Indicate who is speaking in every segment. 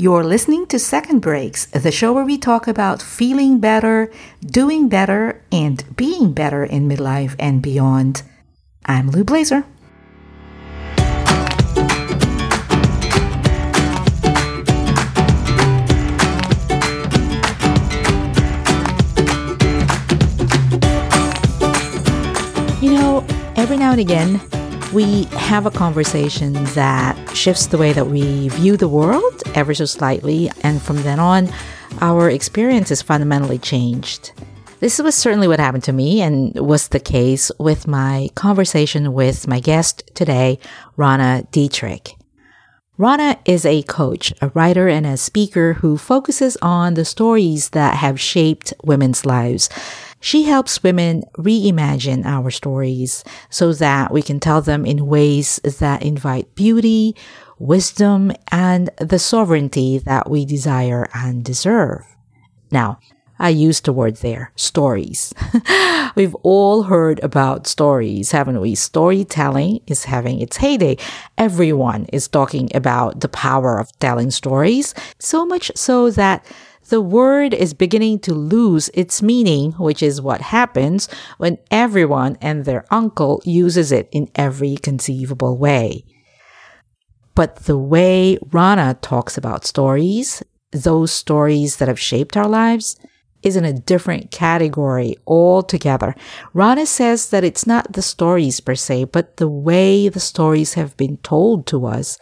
Speaker 1: You're listening to Second Breaks, the show where we talk about feeling better, doing better, and being better in midlife and beyond. I'm Lou Blaser. You know, every now and again, we have a conversation that shifts the way that we view the world ever so slightly, and from then on, our experience is fundamentally changed. This was certainly what happened to me and was the case with my conversation with my guest today, Rana Dietrich. Rana is a coach, a writer, and a speaker who focuses on the stories that have shaped women's lives she helps women reimagine our stories so that we can tell them in ways that invite beauty, wisdom, and the sovereignty that we desire and deserve. Now, I used the word there, stories. We've all heard about stories, haven't we? Storytelling is having its heyday. Everyone is talking about the power of telling stories, so much so that the word is beginning to lose its meaning, which is what happens when everyone and their uncle uses it in every conceivable way. But the way Rana talks about stories, those stories that have shaped our lives, is in a different category altogether. Rana says that it's not the stories per se, but the way the stories have been told to us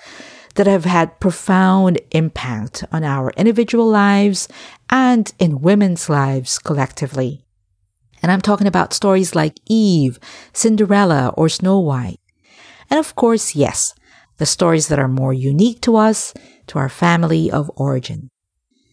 Speaker 1: that have had profound impact on our individual lives and in women's lives collectively. And I'm talking about stories like Eve, Cinderella, or Snow White. And of course, yes, the stories that are more unique to us, to our family of origin.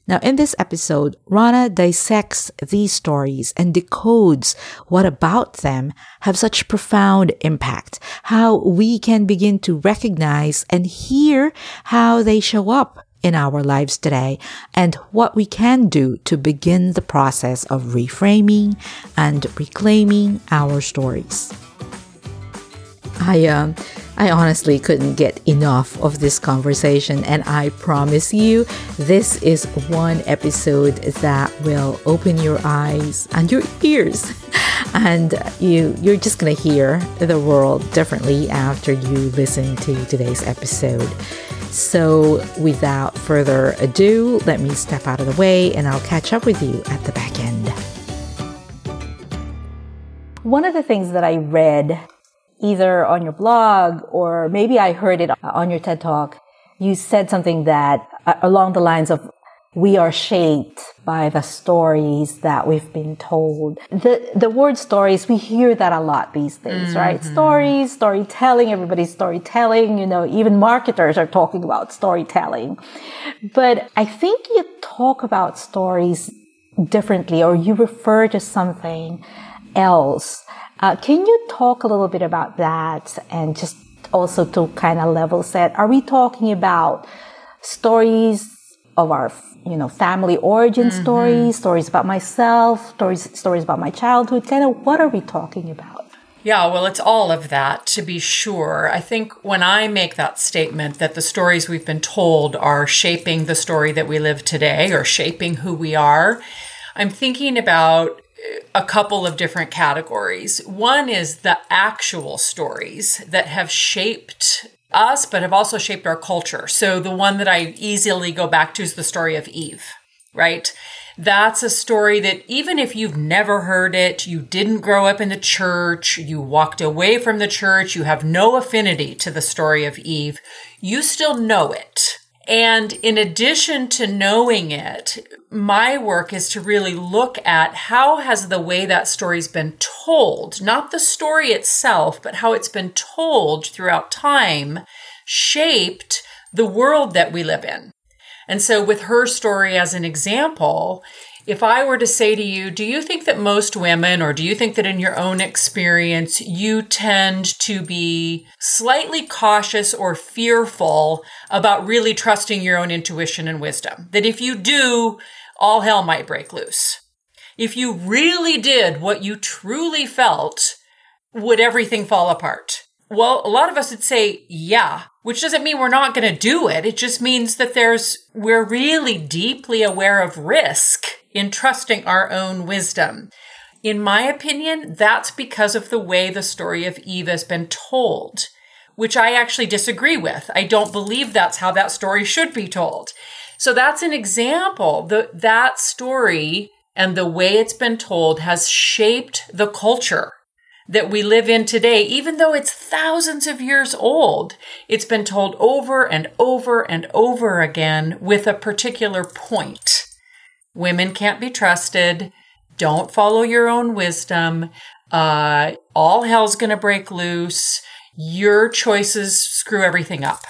Speaker 1: Now, in this episode, Rana dissects these stories and decodes what about them have such profound impact, how we can begin to recognize and hear how they show up in our lives today and what we can do to begin the process of reframing and reclaiming our stories. I, um, I honestly couldn't get enough of this conversation, and I promise you, this is one episode that will open your eyes and your ears, and you you're just gonna hear the world differently after you listen to today's episode. So, without further ado, let me step out of the way, and I'll catch up with you at the back end. One of the things that I read either on your blog or maybe I heard it on your TED talk. You said something that uh, along the lines of we are shaped by the stories that we've been told. The the word stories, we hear that a lot these days, mm-hmm. right? Stories, storytelling, everybody's storytelling, you know, even marketers are talking about storytelling. But I think you talk about stories differently or you refer to something else. Uh, can you talk a little bit about that and just also to kind of level set? Are we talking about stories of our, you know, family origin mm-hmm. stories, stories about myself, stories, stories about my childhood? Kind of what are we talking about?
Speaker 2: Yeah, well, it's all of that to be sure. I think when I make that statement that the stories we've been told are shaping the story that we live today or shaping who we are, I'm thinking about a couple of different categories. One is the actual stories that have shaped us, but have also shaped our culture. So the one that I easily go back to is the story of Eve, right? That's a story that even if you've never heard it, you didn't grow up in the church, you walked away from the church, you have no affinity to the story of Eve, you still know it and in addition to knowing it, my work is to really look at how has the way that story's been told, not the story itself, but how it's been told throughout time, shaped the world that we live in. And so with her story as an example, if I were to say to you, do you think that most women, or do you think that in your own experience, you tend to be slightly cautious or fearful about really trusting your own intuition and wisdom? That if you do, all hell might break loose. If you really did what you truly felt, would everything fall apart? Well, a lot of us would say, yeah, which doesn't mean we're not going to do it. It just means that there's, we're really deeply aware of risk in trusting our own wisdom. In my opinion, that's because of the way the story of Eve has been told, which I actually disagree with. I don't believe that's how that story should be told. So that's an example. The, that story and the way it's been told has shaped the culture that we live in today, even though it's thousands of years old. It's been told over and over and over again with a particular point. Women can't be trusted. Don't follow your own wisdom. Uh, all hell's going to break loose. Your choices screw everything up.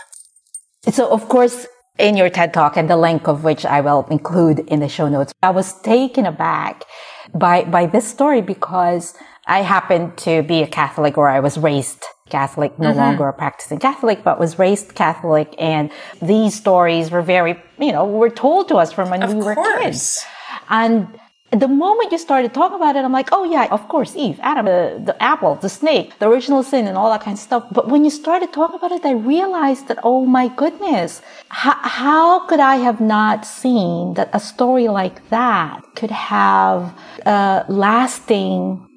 Speaker 1: So, of course, in your TED talk and the link of which I will include in the show notes, I was taken aback by, by this story because I happened to be a Catholic or I was raised Catholic, no mm-hmm. longer a practicing Catholic, but was raised Catholic. And these stories were very, you know, were told to us from when
Speaker 2: of
Speaker 1: we
Speaker 2: course.
Speaker 1: were kids. And the moment you started talking about it, I'm like, oh yeah, of course, Eve, Adam, the, the apple, the snake, the original sin, and all that kind of stuff. But when you started talking about it, I realized that, oh my goodness, how, how could I have not seen that a story like that could have a lasting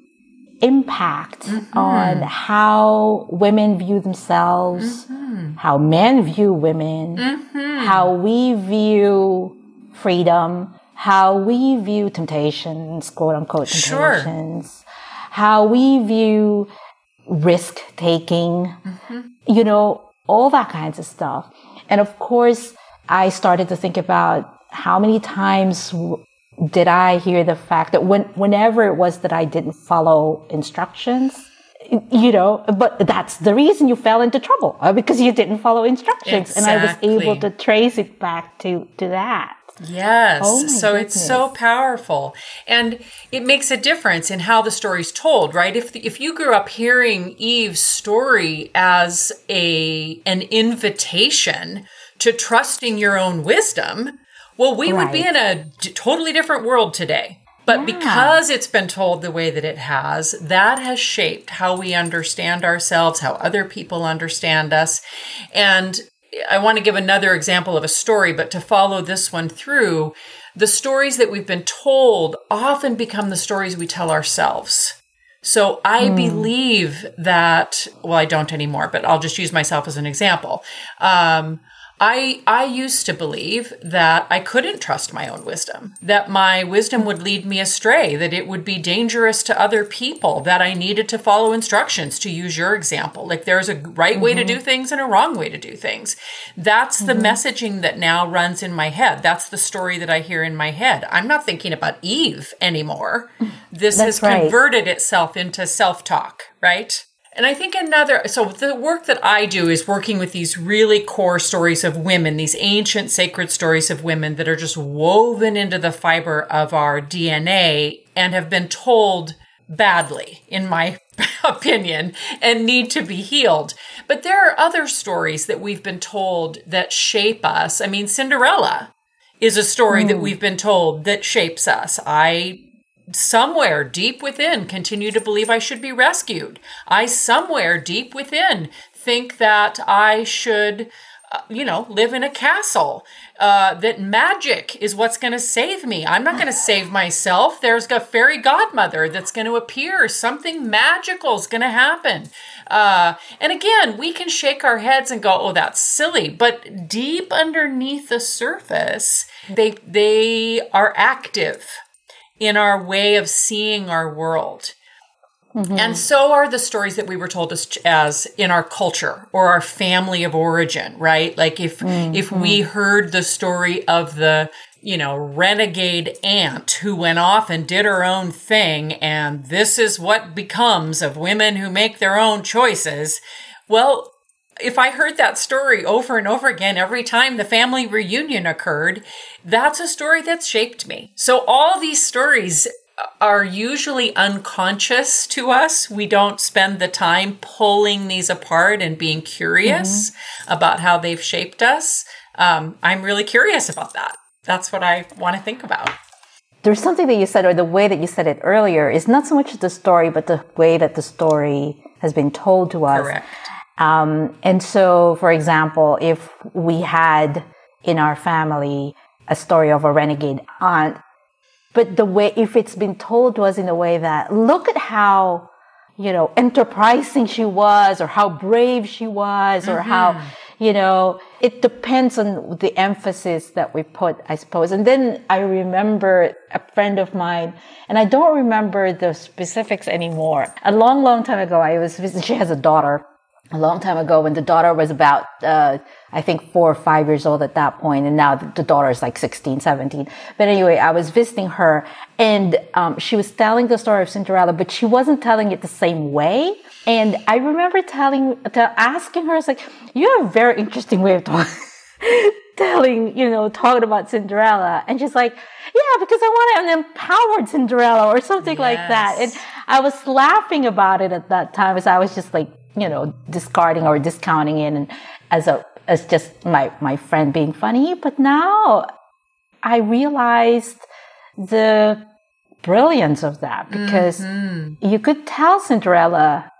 Speaker 1: impact mm-hmm. on how women view themselves, mm-hmm. how men view women, mm-hmm. how we view freedom, how we view temptations, quote unquote temptations, sure. how we view risk taking, mm-hmm. you know, all that kinds of stuff. And of course, I started to think about how many times did I hear the fact that when, whenever it was that I didn't follow instructions, you know, but that's the reason you fell into trouble uh, because you didn't follow instructions. Exactly. And I was able to trace it back to, to that.
Speaker 2: Yes. Oh so goodness. it's so powerful. And it makes a difference in how the story's told, right? If the, if you grew up hearing Eve's story as a an invitation to trusting your own wisdom, well, we right. would be in a d- totally different world today. But yeah. because it's been told the way that it has, that has shaped how we understand ourselves, how other people understand us. And I want to give another example of a story, but to follow this one through, the stories that we've been told often become the stories we tell ourselves. So I mm. believe that, well, I don't anymore, but I'll just use myself as an example. Um, I I used to believe that I couldn't trust my own wisdom, that my wisdom would lead me astray, that it would be dangerous to other people, that I needed to follow instructions to use your example. Like there's a right mm-hmm. way to do mm-hmm. things and a wrong way to do things. That's mm-hmm. the messaging that now runs in my head. That's the story that I hear in my head. I'm not thinking about Eve anymore. This That's has right. converted itself into self-talk, right? And I think another, so the work that I do is working with these really core stories of women, these ancient sacred stories of women that are just woven into the fiber of our DNA and have been told badly, in my opinion, and need to be healed. But there are other stories that we've been told that shape us. I mean, Cinderella is a story mm. that hmm. we've been told that shapes us. I somewhere deep within continue to believe I should be rescued. I somewhere deep within think that I should, uh, you know, live in a castle. Uh, that magic is what's going to save me. I'm not going to save myself. There's a fairy godmother that's going to appear. Something magical is going to happen. Uh, and again, we can shake our heads and go, "Oh, that's silly." But deep underneath the surface, they they are active in our way of seeing our world. Mm-hmm. And so are the stories that we were told as, as, in our culture or our family of origin, right? Like if mm-hmm. if we heard the story of the you know renegade aunt who went off and did her own thing, and this is what becomes of women who make their own choices. Well, if I heard that story over and over again every time the family reunion occurred, that's a story that shaped me. So all these stories are usually unconscious to us. We don't spend the time pulling these apart and being curious mm-hmm. about how they've shaped us. Um, I'm really curious about that. That's what I want to think about.
Speaker 1: There's something that you said, or the way that you said it earlier, is not so much the story, but the way that the story has been told to us.
Speaker 2: Correct
Speaker 1: Um, and so, for example, if we had in our family a story of a renegade aunt, but the way, if it's been told was in a way that, look at how, you know, enterprising she was, or how brave she was, or mm-hmm. how, you know, it depends on the emphasis that we put, I suppose. And then I remember a friend of mine, and I don't remember the specifics anymore. A long, long time ago, I was visiting, she has a daughter a long time ago when the daughter was about, uh, I think four or five years old at that point, and now the daughter is like 16, 17. But anyway, I was visiting her, and um, she was telling the story of Cinderella, but she wasn't telling it the same way. And I remember telling, asking her, I was like, "You have a very interesting way of talking." telling, you know, talking about Cinderella. And she's like, yeah, because I want an empowered Cinderella or something yes. like that. And I was laughing about it at that time as I was just like, you know, discarding or discounting it and as a, as just my, my friend being funny. But now I realized the brilliance of that because mm-hmm. you could tell Cinderella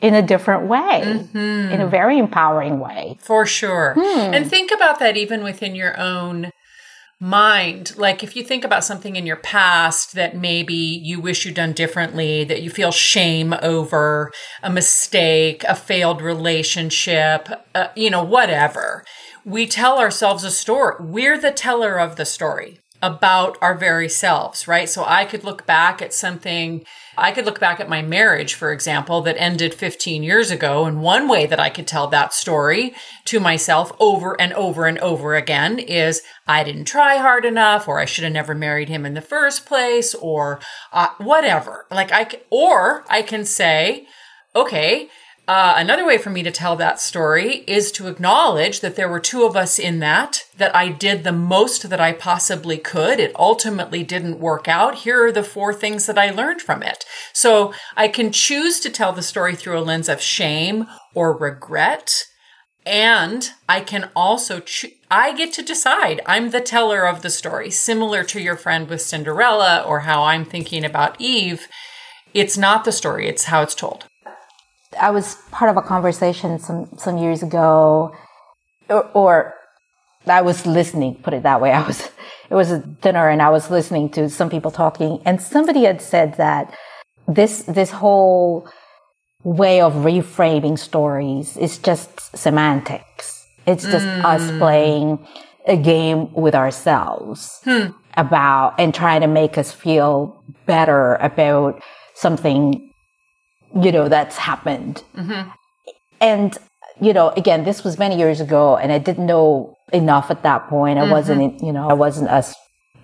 Speaker 1: in a different way, mm-hmm. in a very empowering way.
Speaker 2: For sure. Hmm. And think about that even within your own mind. Like if you think about something in your past that maybe you wish you'd done differently, that you feel shame over a mistake, a failed relationship, uh, you know, whatever. We tell ourselves a story. We're the teller of the story about our very selves, right? So I could look back at something, I could look back at my marriage, for example, that ended 15 years ago. And one way that I could tell that story to myself over and over and over again is I didn't try hard enough, or I should have never married him in the first place, or uh, whatever. Like I, or I can say, okay, uh, another way for me to tell that story is to acknowledge that there were two of us in that, that I did the most that I possibly could. It ultimately didn't work out. Here are the four things that I learned from it. So I can choose to tell the story through a lens of shame or regret. And I can also, cho- I get to decide. I'm the teller of the story, similar to your friend with Cinderella or how I'm thinking about Eve. It's not the story, it's how it's told.
Speaker 1: I was part of a conversation some, some years ago, or, or I was listening, put it that way. I was, it was a dinner and I was listening to some people talking and somebody had said that this, this whole way of reframing stories is just semantics. It's just mm. us playing a game with ourselves hmm. about and trying to make us feel better about something you know, that's happened. Mm-hmm. And, you know, again, this was many years ago and I didn't know enough at that point. I mm-hmm. wasn't, you know, I wasn't as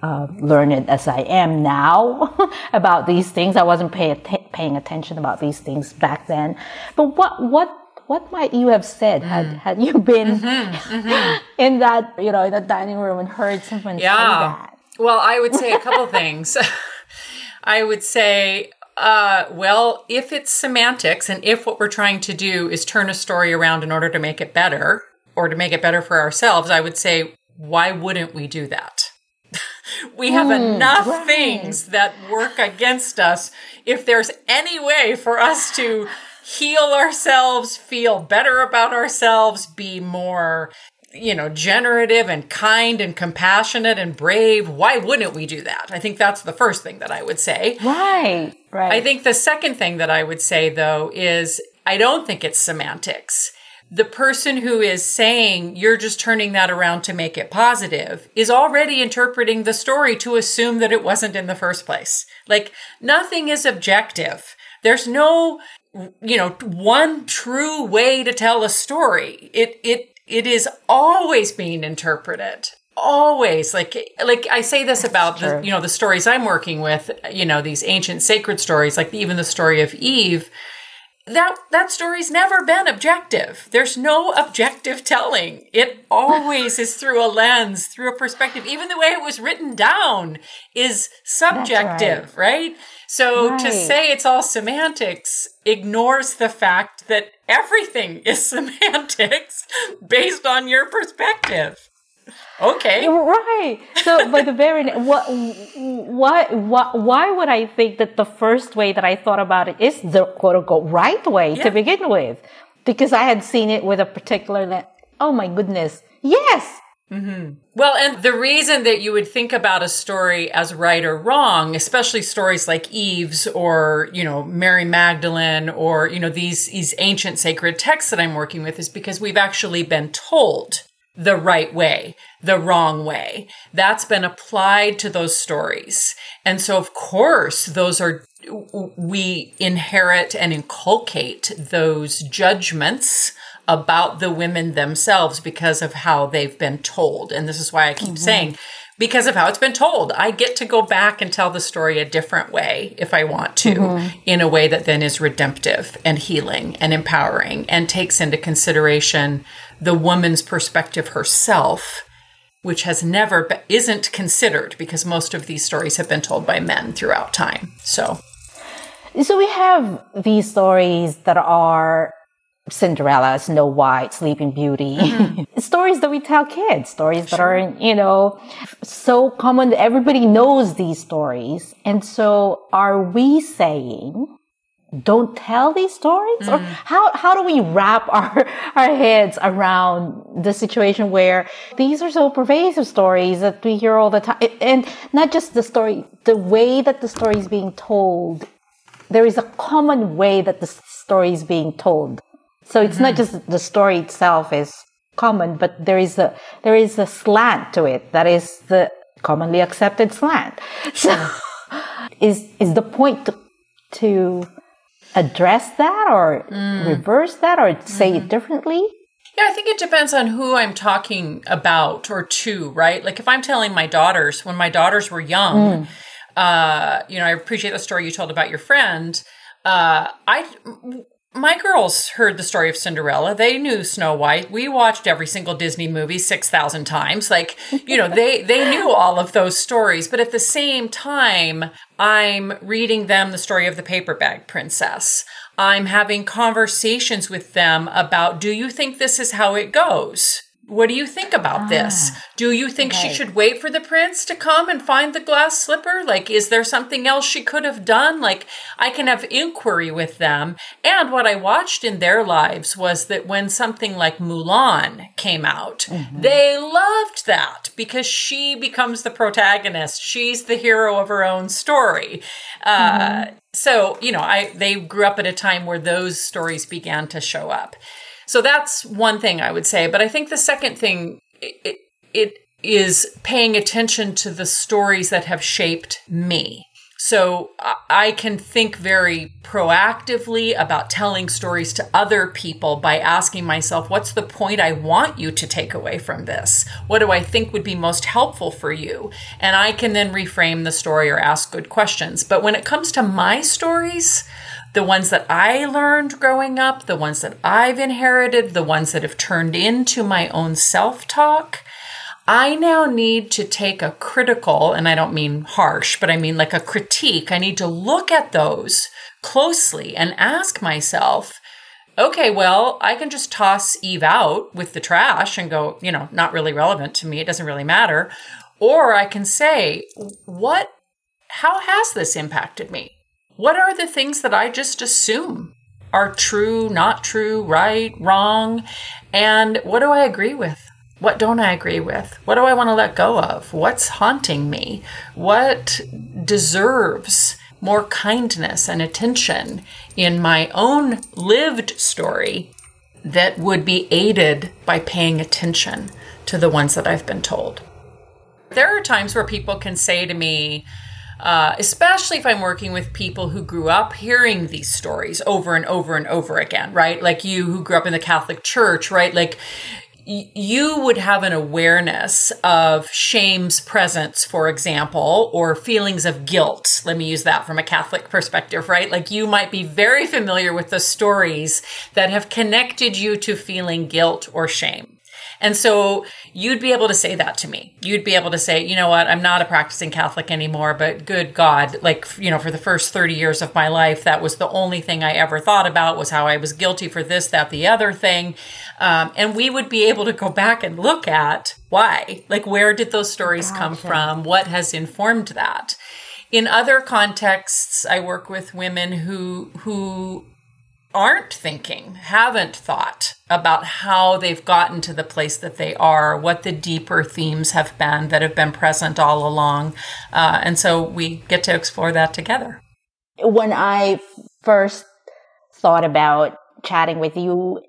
Speaker 1: uh, learned as I am now about these things. I wasn't pay att- paying attention about these things back then. But what, what, what might you have said mm. had, had you been mm-hmm, mm-hmm. in that, you know, in the dining room and heard someone yeah. say that?
Speaker 2: Well, I would say a couple things. I would say uh, well, if it's semantics and if what we're trying to do is turn a story around in order to make it better or to make it better for ourselves, I would say, why wouldn't we do that? we have mm, enough right. things that work against us. If there's any way for us to heal ourselves, feel better about ourselves, be more you know, generative and kind and compassionate and brave. Why wouldn't we do that? I think that's the first thing that I would say.
Speaker 1: Right, right.
Speaker 2: I think the second thing that I would say, though, is I don't think it's semantics. The person who is saying you're just turning that around to make it positive is already interpreting the story to assume that it wasn't in the first place. Like, nothing is objective. There's no you know one true way to tell a story it it it is always being interpreted. Always. Like like i say this about the, you know the stories i'm working with you know these ancient sacred stories like even the story of eve that that story's never been objective there's no objective telling it always is through a lens through a perspective even the way it was written down is subjective right. right. so right. to say it's all semantics ignores the fact that everything is semantics based on your perspective. Okay.
Speaker 1: Right. So, by the very what, why, why, why would I think that the first way that I thought about it is the quote unquote right way yeah. to begin with? because I had seen it with a particular that, oh my goodness, yes.
Speaker 2: Mm-hmm. Well, and the reason that you would think about a story as right or wrong, especially stories like Eve's or, you know, Mary Magdalene or, you know, these, these ancient sacred texts that I'm working with is because we've actually been told the right way, the wrong way. That's been applied to those stories. And so, of course, those are, we inherit and inculcate those judgments about the women themselves because of how they've been told. And this is why I keep mm-hmm. saying, because of how it's been told. I get to go back and tell the story a different way if I want to, mm-hmm. in a way that then is redemptive and healing and empowering and takes into consideration the woman's perspective herself, which has never been, isn't considered because most of these stories have been told by men throughout time. So,
Speaker 1: so we have these stories that are Cinderella, Snow White, Sleeping Beauty. Mm-hmm. stories that we tell kids, stories sure. that are, you know, so common. that Everybody knows these stories. And so are we saying, don't tell these stories? Mm. Or how, how do we wrap our, our heads around the situation where these are so pervasive stories that we hear all the time? And not just the story, the way that the story is being told. There is a common way that the story is being told so it's mm-hmm. not just the story itself is common, but there is a there is a slant to it that is the commonly accepted slant. So is is the point to, to address that or mm. reverse that or say mm-hmm. it differently?
Speaker 2: Yeah, I think it depends on who I'm talking about or to, right? Like if I'm telling my daughters when my daughters were young, mm. uh, you know, I appreciate the story you told about your friend. Uh, I my girls heard the story of Cinderella. They knew Snow White. We watched every single Disney movie 6,000 times. Like, you know, they, they knew all of those stories. But at the same time, I'm reading them the story of the paper bag princess. I'm having conversations with them about, do you think this is how it goes? What do you think about ah, this? Do you think she should wait for the prince to come and find the glass slipper? Like, is there something else she could have done? Like, I can have inquiry with them. And what I watched in their lives was that when something like Mulan came out, mm-hmm. they loved that because she becomes the protagonist. She's the hero of her own story. Uh, mm-hmm. So, you know, I, they grew up at a time where those stories began to show up. So that's one thing I would say. But I think the second thing, it, it is paying attention to the stories that have shaped me. So I can think very proactively about telling stories to other people by asking myself, what's the point I want you to take away from this? What do I think would be most helpful for you? And I can then reframe the story or ask good questions. But when it comes to my stories, the ones that I learned growing up, the ones that I've inherited, the ones that have turned into my own self talk. I now need to take a critical, and I don't mean harsh, but I mean like a critique. I need to look at those closely and ask myself, okay, well, I can just toss Eve out with the trash and go, you know, not really relevant to me. It doesn't really matter. Or I can say, what, how has this impacted me? What are the things that I just assume are true, not true, right, wrong? And what do I agree with? What don't I agree with? What do I want to let go of? What's haunting me? What deserves more kindness and attention in my own lived story that would be aided by paying attention to the ones that I've been told? There are times where people can say to me, uh, especially if I'm working with people who grew up hearing these stories over and over and over again, right? Like you who grew up in the Catholic Church, right? Like you would have an awareness of shame's presence, for example, or feelings of guilt. Let me use that from a Catholic perspective, right? Like you might be very familiar with the stories that have connected you to feeling guilt or shame. And so you'd be able to say that to me. You'd be able to say, you know what, I'm not a practicing Catholic anymore, but good God, like, you know, for the first 30 years of my life, that was the only thing I ever thought about was how I was guilty for this, that, the other thing. Um, and we would be able to go back and look at why, like, where did those stories gotcha. come from? What has informed that? In other contexts, I work with women who, who aren't thinking, haven't thought about how they've gotten to the place that they are, what the deeper themes have been that have been present all along. Uh, and so we get to explore that together.
Speaker 1: When I first thought about chatting with you,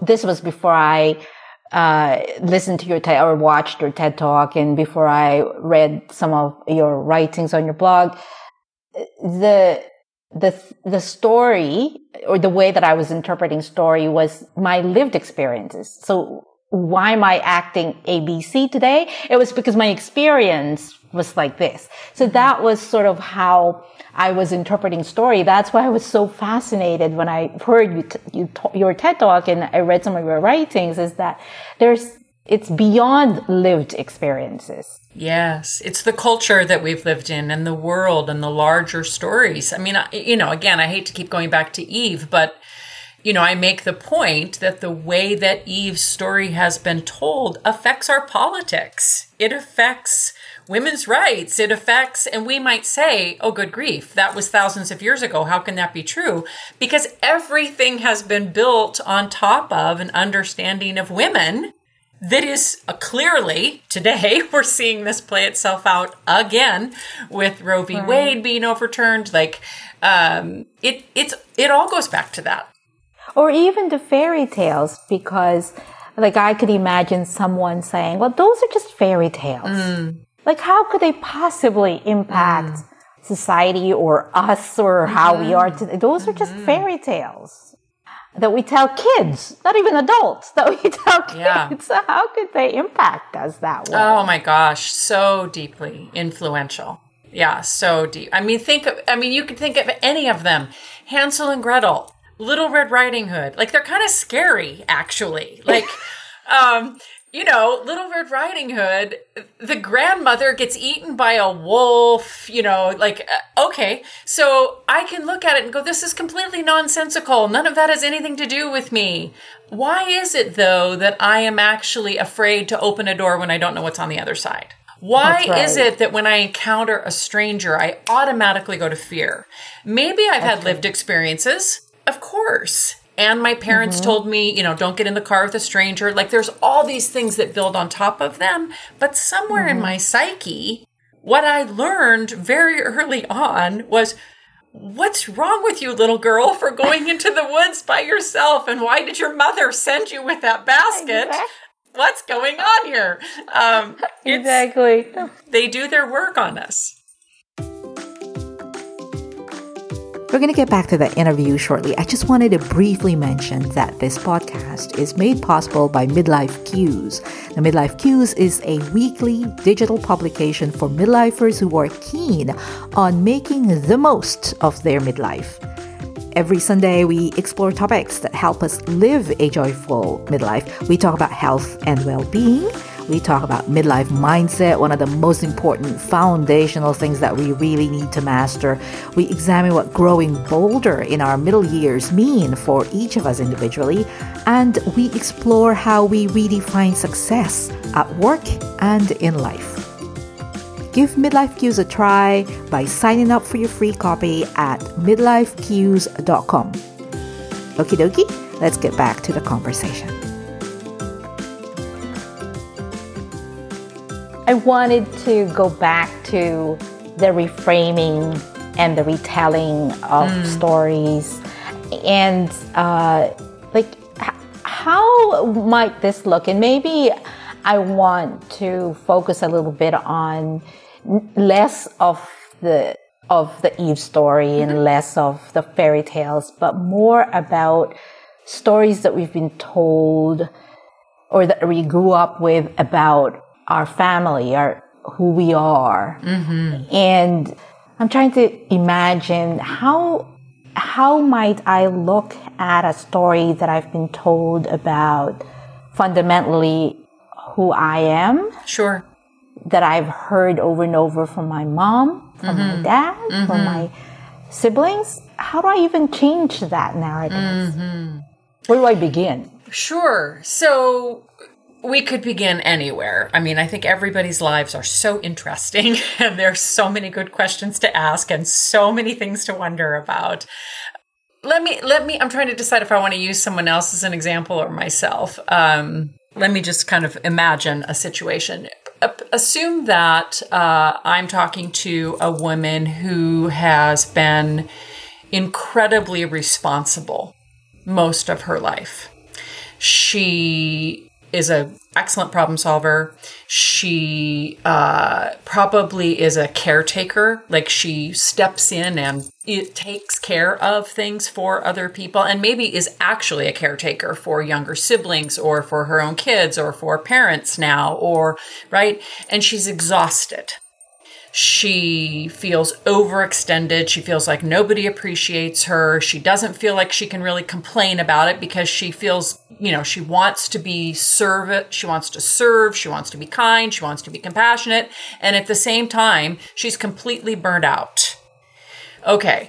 Speaker 1: this was before I uh, listened to your TED or watched your TED talk and before I read some of your writings on your blog. The the the story or the way that I was interpreting story was my lived experiences. So why am I acting ABC today? It was because my experience was like this. So that was sort of how I was interpreting story. That's why I was so fascinated when I heard you, t- you t- your TED talk and I read some of your writings is that there's, it's beyond lived experiences.
Speaker 2: Yes, it's the culture that we've lived in and the world and the larger stories. I mean, you know, again, I hate to keep going back to Eve, but you know, I make the point that the way that Eve's story has been told affects our politics. It affects women's rights. It affects, and we might say, oh, good grief, that was thousands of years ago. How can that be true? Because everything has been built on top of an understanding of women that is uh, clearly today we're seeing this play itself out again with Roe v. Right. Wade being overturned. Like um, it, it's it all goes back to that.
Speaker 1: Or even the fairy tales, because like I could imagine someone saying, "Well, those are just fairy tales. Mm. Like, how could they possibly impact?" Mm. Society or us or how mm-hmm. we are today. Those are just mm-hmm. fairy tales that we tell kids, not even adults, that we tell kids. Yeah. So how could they impact us that way?
Speaker 2: Oh my gosh, so deeply influential. Yeah, so deep. I mean, think of, I mean, you could think of any of them. Hansel and Gretel, Little Red Riding Hood. Like they're kind of scary, actually. Like, um, you know, Little Red Riding Hood, the grandmother gets eaten by a wolf, you know, like, uh, okay. So I can look at it and go, this is completely nonsensical. None of that has anything to do with me. Why is it, though, that I am actually afraid to open a door when I don't know what's on the other side? Why right. is it that when I encounter a stranger, I automatically go to fear? Maybe I've had lived experiences. Of course and my parents mm-hmm. told me, you know, don't get in the car with a stranger. Like there's all these things that build on top of them. But somewhere mm-hmm. in my psyche, what I learned very early on was what's wrong with you, little girl, for going into the woods by yourself? And why did your mother send you with that basket? What's going on here? Um,
Speaker 1: exactly.
Speaker 2: They do their work on us.
Speaker 1: We're going to get back to that interview shortly. I just wanted to briefly mention that this podcast is made possible by Midlife Cues. The Midlife Cues is a weekly digital publication for midlifers who are keen on making the most of their midlife. Every Sunday, we explore topics that help us live a joyful midlife. We talk about health and well being we talk about midlife mindset, one of the most important foundational things that we really need to master. We examine what growing bolder in our middle years mean for each of us individually, and we explore how we redefine success at work and in life. Give Midlife Cues a try by signing up for your free copy at midlifecues.com. Okie dokie, let's get back to the conversation. I wanted to go back to the reframing and the retelling of mm. stories and uh, like how might this look and maybe i want to focus a little bit on less of the of the eve story mm-hmm. and less of the fairy tales but more about stories that we've been told or that we grew up with about our family, our who we are. Mm-hmm. And I'm trying to imagine how how might I look at a story that I've been told about fundamentally who I am?
Speaker 2: Sure.
Speaker 1: That I've heard over and over from my mom, from mm-hmm. my dad, mm-hmm. from my siblings. How do I even change that narrative? Mm-hmm. Where do I begin?
Speaker 2: Sure. So we could begin anywhere. I mean, I think everybody's lives are so interesting and there's so many good questions to ask and so many things to wonder about. let me let me i'm trying to decide if i want to use someone else as an example or myself um, let me just kind of imagine a situation assume that uh, i'm talking to a woman who has been incredibly responsible most of her life she is a excellent problem solver. She uh, probably is a caretaker, like she steps in and it takes care of things for other people, and maybe is actually a caretaker for younger siblings or for her own kids or for parents now, or right. And she's exhausted. She feels overextended. She feels like nobody appreciates her. She doesn't feel like she can really complain about it because she feels, you know, she wants to be serve she wants to serve, she wants to be kind, she wants to be compassionate, and at the same time, she's completely burnt out. Okay.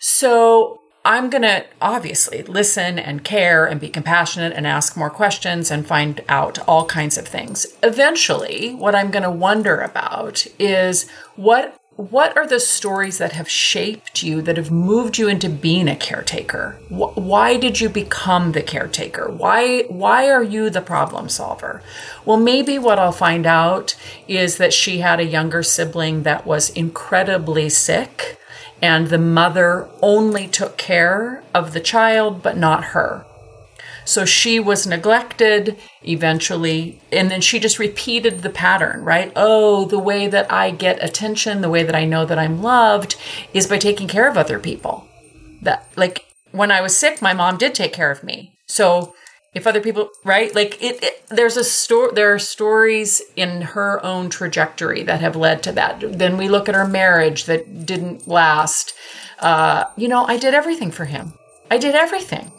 Speaker 2: So I'm going to obviously listen and care and be compassionate and ask more questions and find out all kinds of things. Eventually, what I'm going to wonder about is what what are the stories that have shaped you that have moved you into being a caretaker? Why did you become the caretaker? Why why are you the problem solver? Well maybe what i'll find out is that she had a younger sibling that was incredibly sick and the mother only took care of the child but not her. So she was neglected eventually, and then she just repeated the pattern, right? Oh, the way that I get attention, the way that I know that I'm loved is by taking care of other people. That, like, when I was sick, my mom did take care of me. So if other people right like it, it, there's a story there are stories in her own trajectory that have led to that then we look at her marriage that didn't last uh, you know i did everything for him i did everything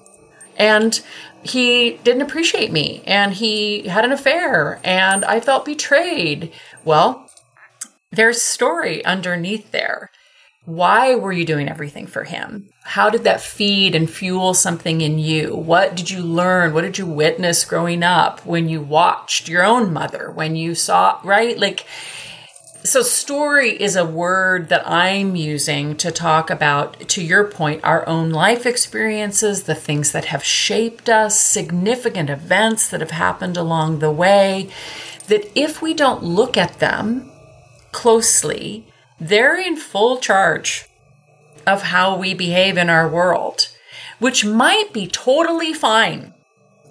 Speaker 2: and he didn't appreciate me and he had an affair and i felt betrayed well there's story underneath there why were you doing everything for him? How did that feed and fuel something in you? What did you learn? What did you witness growing up when you watched your own mother, when you saw, right? Like, so story is a word that I'm using to talk about, to your point, our own life experiences, the things that have shaped us, significant events that have happened along the way, that if we don't look at them closely, they're in full charge of how we behave in our world, which might be totally fine.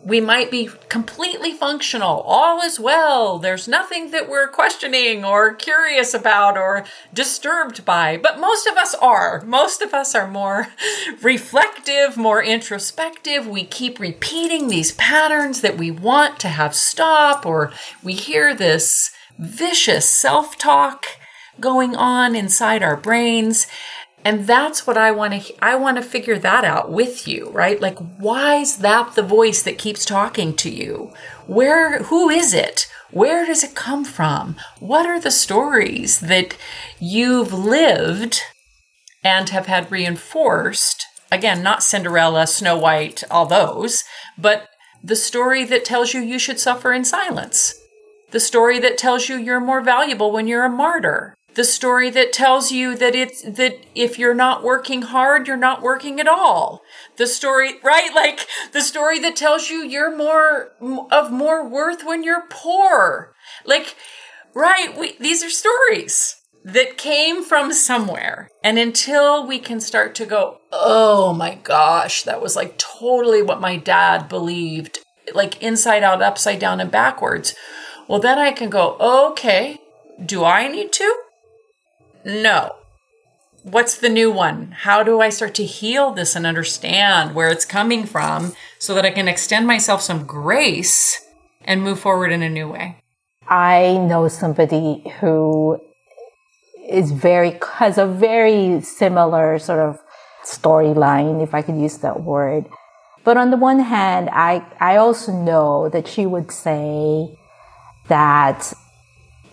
Speaker 2: We might be completely functional. All is well. There's nothing that we're questioning or curious about or disturbed by. But most of us are. Most of us are more reflective, more introspective. We keep repeating these patterns that we want to have stop, or we hear this vicious self talk going on inside our brains. And that's what I want to, I want to figure that out with you, right? Like, why is that the voice that keeps talking to you? Where, who is it? Where does it come from? What are the stories that you've lived and have had reinforced? Again, not Cinderella, Snow White, all those, but the story that tells you you should suffer in silence. The story that tells you you're more valuable when you're a martyr the story that tells you that it's that if you're not working hard you're not working at all. The story right? Like the story that tells you you're more of more worth when you're poor. Like right we, these are stories that came from somewhere. And until we can start to go oh my gosh that was like totally what my dad believed like inside out upside down and backwards well then i can go okay do i need to no. What's the new one? How do I start to heal this and understand where it's coming from so that I can extend myself some grace and move forward in a new way?
Speaker 1: I know somebody who is very, has a very similar sort of storyline, if I could use that word. But on the one hand, I, I also know that she would say that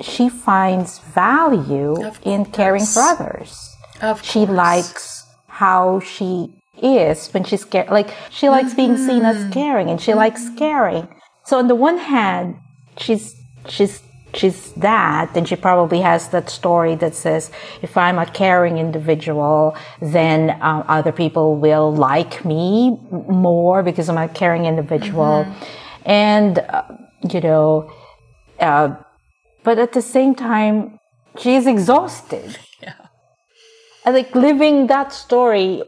Speaker 1: she finds value in caring for others.
Speaker 2: Of
Speaker 1: she
Speaker 2: course.
Speaker 1: likes how she is when she's care- like she likes being seen as mm-hmm. caring and she mm-hmm. likes caring. So on the one hand, she's she's she's that, and she probably has that story that says, if I'm a caring individual, then um, other people will like me more because I'm a caring individual. Mm-hmm. And, uh, you know, uh, but at the same time, she's exhausted.
Speaker 2: Yeah.
Speaker 1: And like living that story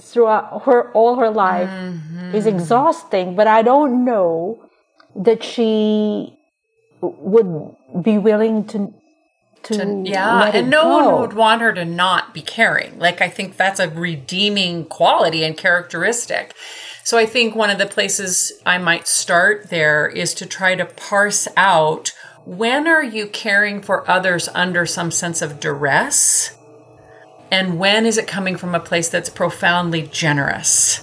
Speaker 1: throughout her all her life mm-hmm. is exhausting, but I don't know that she would be willing to to, to
Speaker 2: yeah and no go. one would want her to not be caring like i think that's a redeeming quality and characteristic so i think one of the places i might start there is to try to parse out when are you caring for others under some sense of duress and when is it coming from a place that's profoundly generous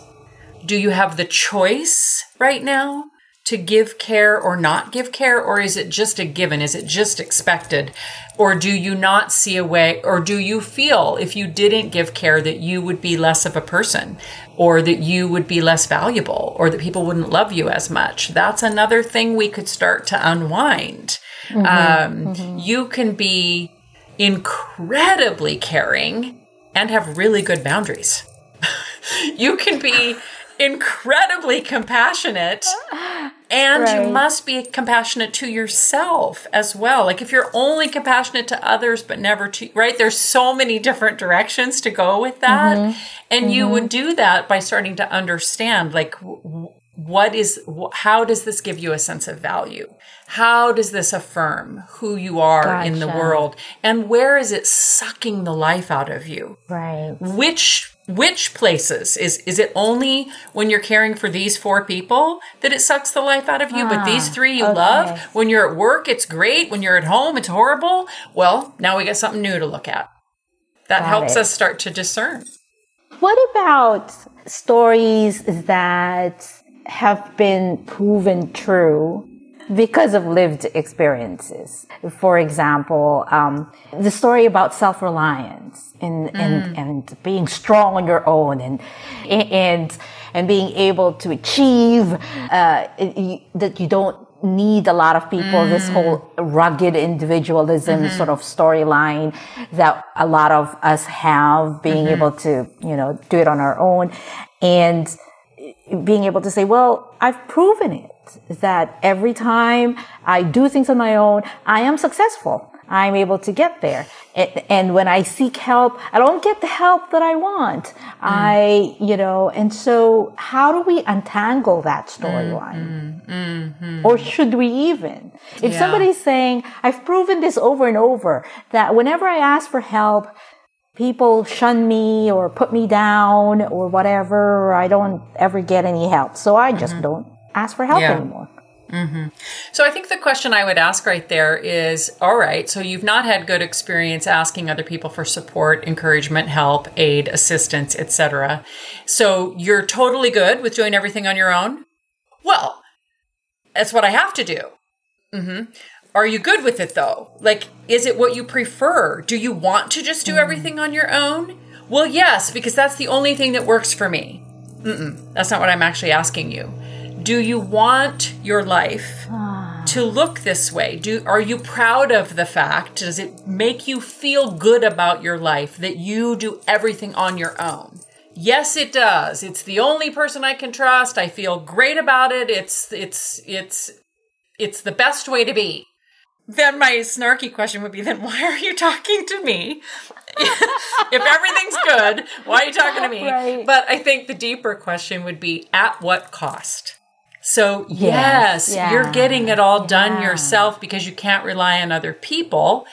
Speaker 2: do you have the choice right now to give care or not give care, or is it just a given? Is it just expected? Or do you not see a way, or do you feel if you didn't give care that you would be less of a person, or that you would be less valuable, or that people wouldn't love you as much? That's another thing we could start to unwind. Mm-hmm, um, mm-hmm. You can be incredibly caring and have really good boundaries. you can be incredibly compassionate and right. you must be compassionate to yourself as well like if you're only compassionate to others but never to right there's so many different directions to go with that mm-hmm. and mm-hmm. you would do that by starting to understand like what is how does this give you a sense of value how does this affirm who you are gotcha. in the world? And where is it sucking the life out of you?
Speaker 1: Right.
Speaker 2: Which which places is is it only when you're caring for these four people that it sucks the life out of you but these ah, three you okay. love when you're at work it's great. When you're at home it's horrible. Well now we got something new to look at. That got helps it. us start to discern.
Speaker 1: What about stories that have been proven true because of lived experiences. For example, um, the story about self-reliance and, mm. and, and being strong on your own and, and, and being able to achieve, uh, that you don't need a lot of people, mm. this whole rugged individualism mm-hmm. sort of storyline that a lot of us have, being mm-hmm. able to, you know, do it on our own and being able to say, well, I've proven it that every time I do things on my own, I am successful. I'm able to get there. And when I seek help, I don't get the help that I want. Mm. I, you know, and so how do we untangle that storyline? Mm, mm, mm, or should we even? If yeah. somebody's saying, I've proven this over and over, that whenever I ask for help, people shun me or put me down or whatever, or I don't ever get any help. So I just mm-hmm. don't ask for help yeah. anymore.
Speaker 2: Mm-hmm. So I think the question I would ask right there is all right, so you've not had good experience asking other people for support, encouragement, help, aid, assistance, etc. So you're totally good with doing everything on your own? Well, that's what I have to do. Mm-hmm. Are you good with it though? Like, is it what you prefer? Do you want to just do mm. everything on your own? Well, yes, because that's the only thing that works for me. Mm-mm, that's not what I'm actually asking you do you want your life ah. to look this way? Do are you proud of the fact? Does it make you feel good about your life that you do everything on your own? Yes, it does. It's the only person I can trust. I feel great about it. It's it's it's it's the best way to be. Then my snarky question would be then why are you talking to me? if everything's good, why are you talking to me? Right. But I think the deeper question would be at what cost? So, yes, yes yeah. you're getting it all done yeah. yourself because you can't rely on other people,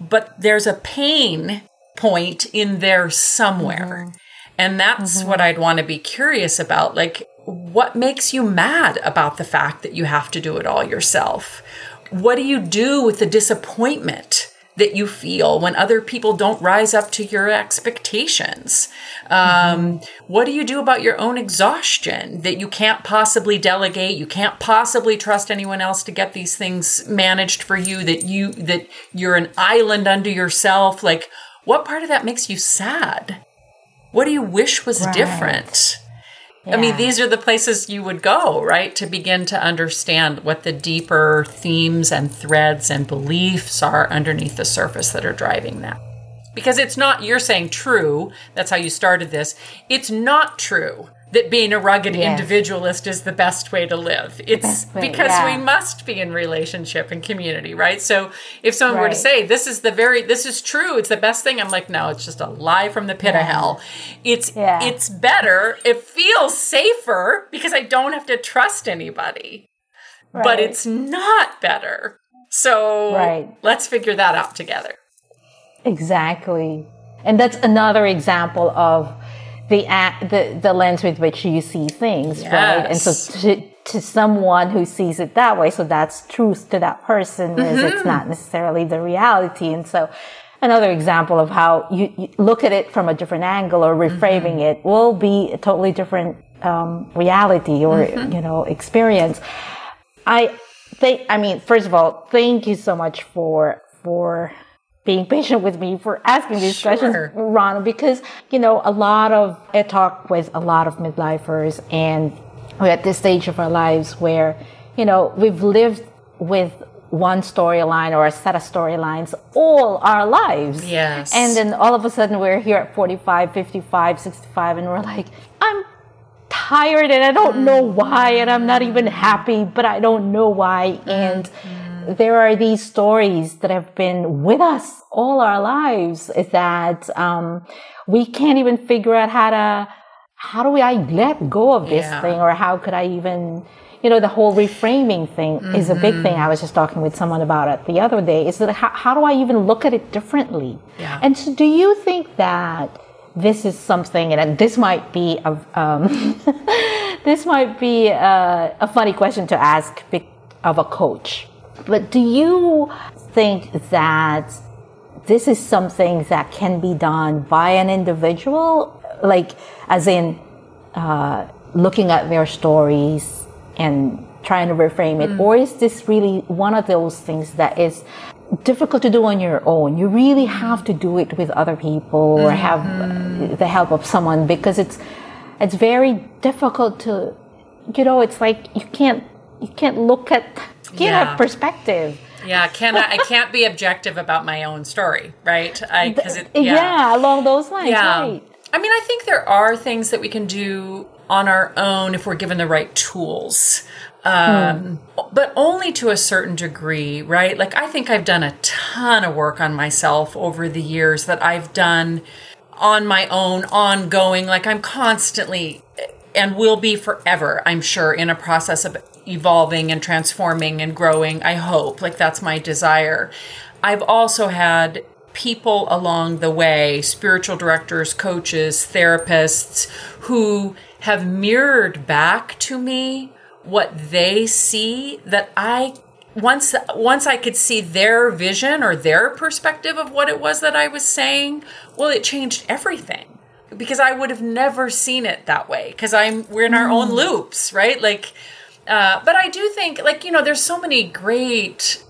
Speaker 2: but there's a pain point in there somewhere. Mm-hmm. And that's mm-hmm. what I'd want to be curious about. Like, what makes you mad about the fact that you have to do it all yourself? What do you do with the disappointment that you feel when other people don't rise up to your expectations? Um. What do you do about your own exhaustion that you can't possibly delegate? You can't possibly trust anyone else to get these things managed for you. That you that you're an island unto yourself. Like, what part of that makes you sad? What do you wish was right. different? I mean, these are the places you would go, right, to begin to understand what the deeper themes and threads and beliefs are underneath the surface that are driving that. Because it's not, you're saying true, that's how you started this. It's not true that being a rugged
Speaker 1: Yes.
Speaker 2: individualist is the best way to live. It's
Speaker 1: way,
Speaker 2: because
Speaker 1: yeah.
Speaker 2: we must be in relationship and community, right? So if someone were to say, this is the very, this is true, it's the best thing, I'm like, no, it's just a lie from the pit of hell. It's,
Speaker 1: Yeah.
Speaker 2: it's better. It feels safer because I don't have to trust anybody, but it's not better. So
Speaker 1: Right.
Speaker 2: let's figure that out together.
Speaker 1: Exactly. And that's another example of the the the lens with which you see things, right? And so to, to someone who sees it that way, so that's truth to that person,
Speaker 2: Mm-hmm.
Speaker 1: it's not necessarily the reality. And so another example of how you, you look at it from a different angle or reframing
Speaker 2: Mm-hmm.
Speaker 1: it will be a totally different um, reality or
Speaker 2: Mm-hmm.
Speaker 1: you know experience. I think, I mean, first of all, thank you so much for, for being patient with me, for asking these
Speaker 2: Sure.
Speaker 1: questions, Ron, because, you know, a lot of, I talk with a lot of midlifers and we're at this stage of our lives where, you know, we've lived with one storyline or a set of storylines all our lives.
Speaker 2: Yes.
Speaker 1: And then all of a sudden we're here at 45, 55, 65, and we're like, I'm tired and I don't know mm-hmm. why, and I'm not even happy, but I don't know why. Mm-hmm. And there are these stories that have been with us all our lives is that um, we can't even figure out how to, how do I let go of this
Speaker 2: Yeah.
Speaker 1: thing, or how could I even, you know, the whole reframing thing is a big thing. I was just talking with someone about it the other day. Is that how, how do I even look at it differently?
Speaker 2: Yeah.
Speaker 1: And so, do you think that this is something, and this might be a, um, this might be a, a funny question to ask of a coach, but do you think that this is something that can be done by an individual, like as in uh, looking at their stories and trying to reframe it, or is this really one of those things that is difficult to do on your own? You really have to do it with other people or have the help of someone because it's it's very difficult to, you know, it's like you can't you can't look at can't
Speaker 2: Yeah.
Speaker 1: have perspective.
Speaker 2: Yeah, can I, I can't be objective about my own story, right? I because it
Speaker 1: yeah. along those lines,
Speaker 2: Yeah.
Speaker 1: right?
Speaker 2: I mean, I think there are things that we can do on our own if we're given the right tools. Um, But only to a certain degree, right? Like, I think I've done a ton of work on myself over the years that I've done on my own, ongoing. Like, I'm constantly and will be forever, I'm sure, in a process of evolving and transforming and growing. I hope. Like, that's my desire. I've also had people along the way, spiritual directors, coaches, therapists, who have mirrored back to me what they see that I once once I could see their vision or their perspective of what it was that I was saying, well it changed everything because I would have never seen it that way because I'm we're in our own mm. loops, right? Like uh, but I do think like you know there's so many great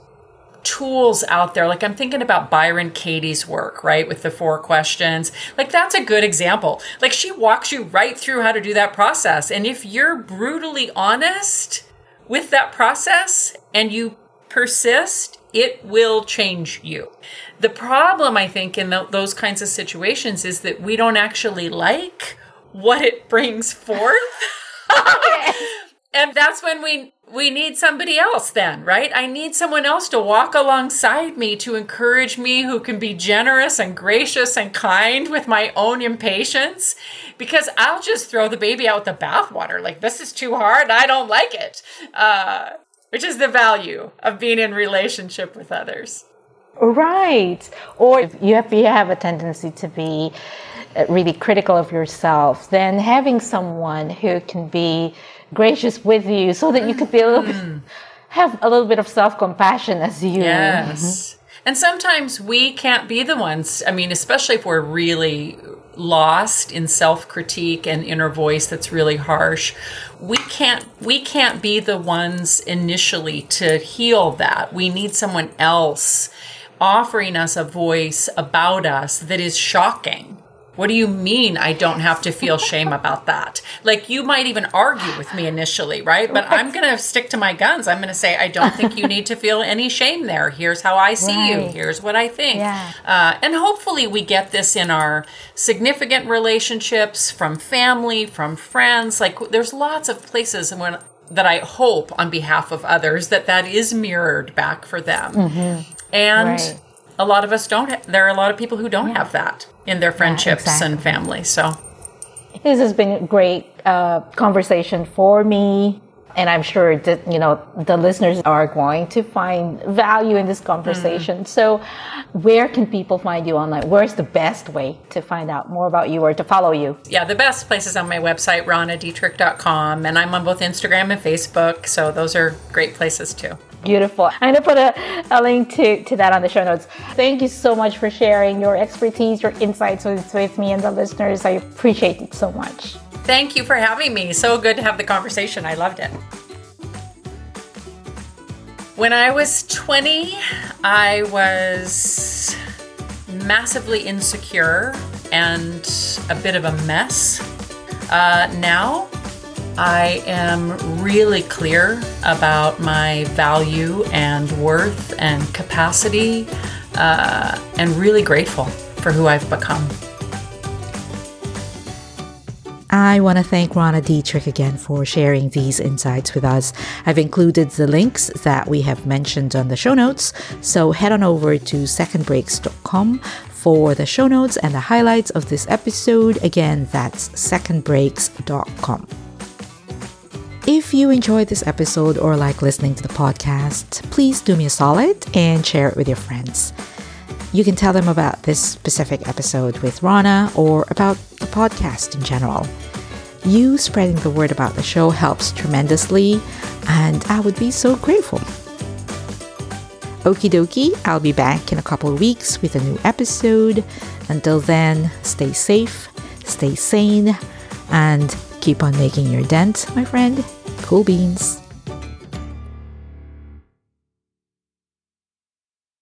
Speaker 2: tools out there. Like I'm thinking about Byron Katie's work, right? With the four questions. Like that's a good example. Like she walks you right through how to do that process. And if you're brutally honest with that process and you persist, it will change you. The problem, I think, in tho- those kinds of situations is that we don't actually like what it brings forth. and that's when we we need somebody else then right? I need someone else to walk alongside me to encourage me who can be generous and gracious and kind with my own impatience because i'll just throw the baby out with the bathwater. Like this is too hard i don't like it. Uh, which is the value of being in relationship with others.
Speaker 1: Right. Or if you have, you have a tendency to be uh, really critical of yourself, then having someone who can be gracious with you so that you could be a little bit, mm. have a little bit of self compassion as you.
Speaker 2: Yes. Mm-hmm. And sometimes we can't be the ones, I mean, especially if we're really lost in self-critique and inner voice that's really harsh. We can't we can't be the ones initially to heal that. We need someone else offering us a voice about us that is shocking What do you mean I don't have to feel shame about that? Like you might even argue with me initially, right? But I'm going to stick to my guns. I'm going to say, I don't think you need to feel any shame there. Here's how I see right. you. Here's what I think. Yeah. Uh, and hopefully we get this in our significant relationships from family, from friends. Like there's lots of places when that I hope on behalf of others that that is mirrored back for them. Mm-hmm. And right. a lot of us don't, ha- there are a lot of people who don't yeah. have that in their friendships yeah, exactly. and family. So
Speaker 3: this has been a great uh, conversation for me. And I'm sure that, you know, the listeners are going to find value in this conversation. Mm-hmm. So where can people find you online? Where's the best way to find out more about you or to follow you?
Speaker 2: Yeah, the best place is on my website, ronadietrich.com. And I'm on both Instagram and Facebook. So those are great places too.
Speaker 3: Beautiful. I'm going to put a, a link to, to that on the show notes. Thank you so much for sharing your expertise, your insights with, with me and the listeners. I appreciate it so much.
Speaker 2: Thank you for having me. So good to have the conversation. I loved it. When I was 20, I was massively insecure and a bit of a mess. Uh, now, I am really clear about my value and worth and capacity, uh, and really grateful for who I've become.
Speaker 1: I want to thank Rona Dietrich again for sharing these insights with us. I've included the links that we have mentioned on the show notes, so head on over to secondbreaks.com for the show notes and the highlights of this episode. Again, that's secondbreaks.com. If you enjoyed this episode or like listening to the podcast, please do me a solid and share it with your friends. You can tell them about this specific episode with Rona or about the podcast in general. You spreading the word about the show helps tremendously, and I would be so grateful. Okie dokie, I'll be back in a couple weeks with a new episode. Until then, stay safe, stay sane, and keep on making your dent, my friend. Cool beans.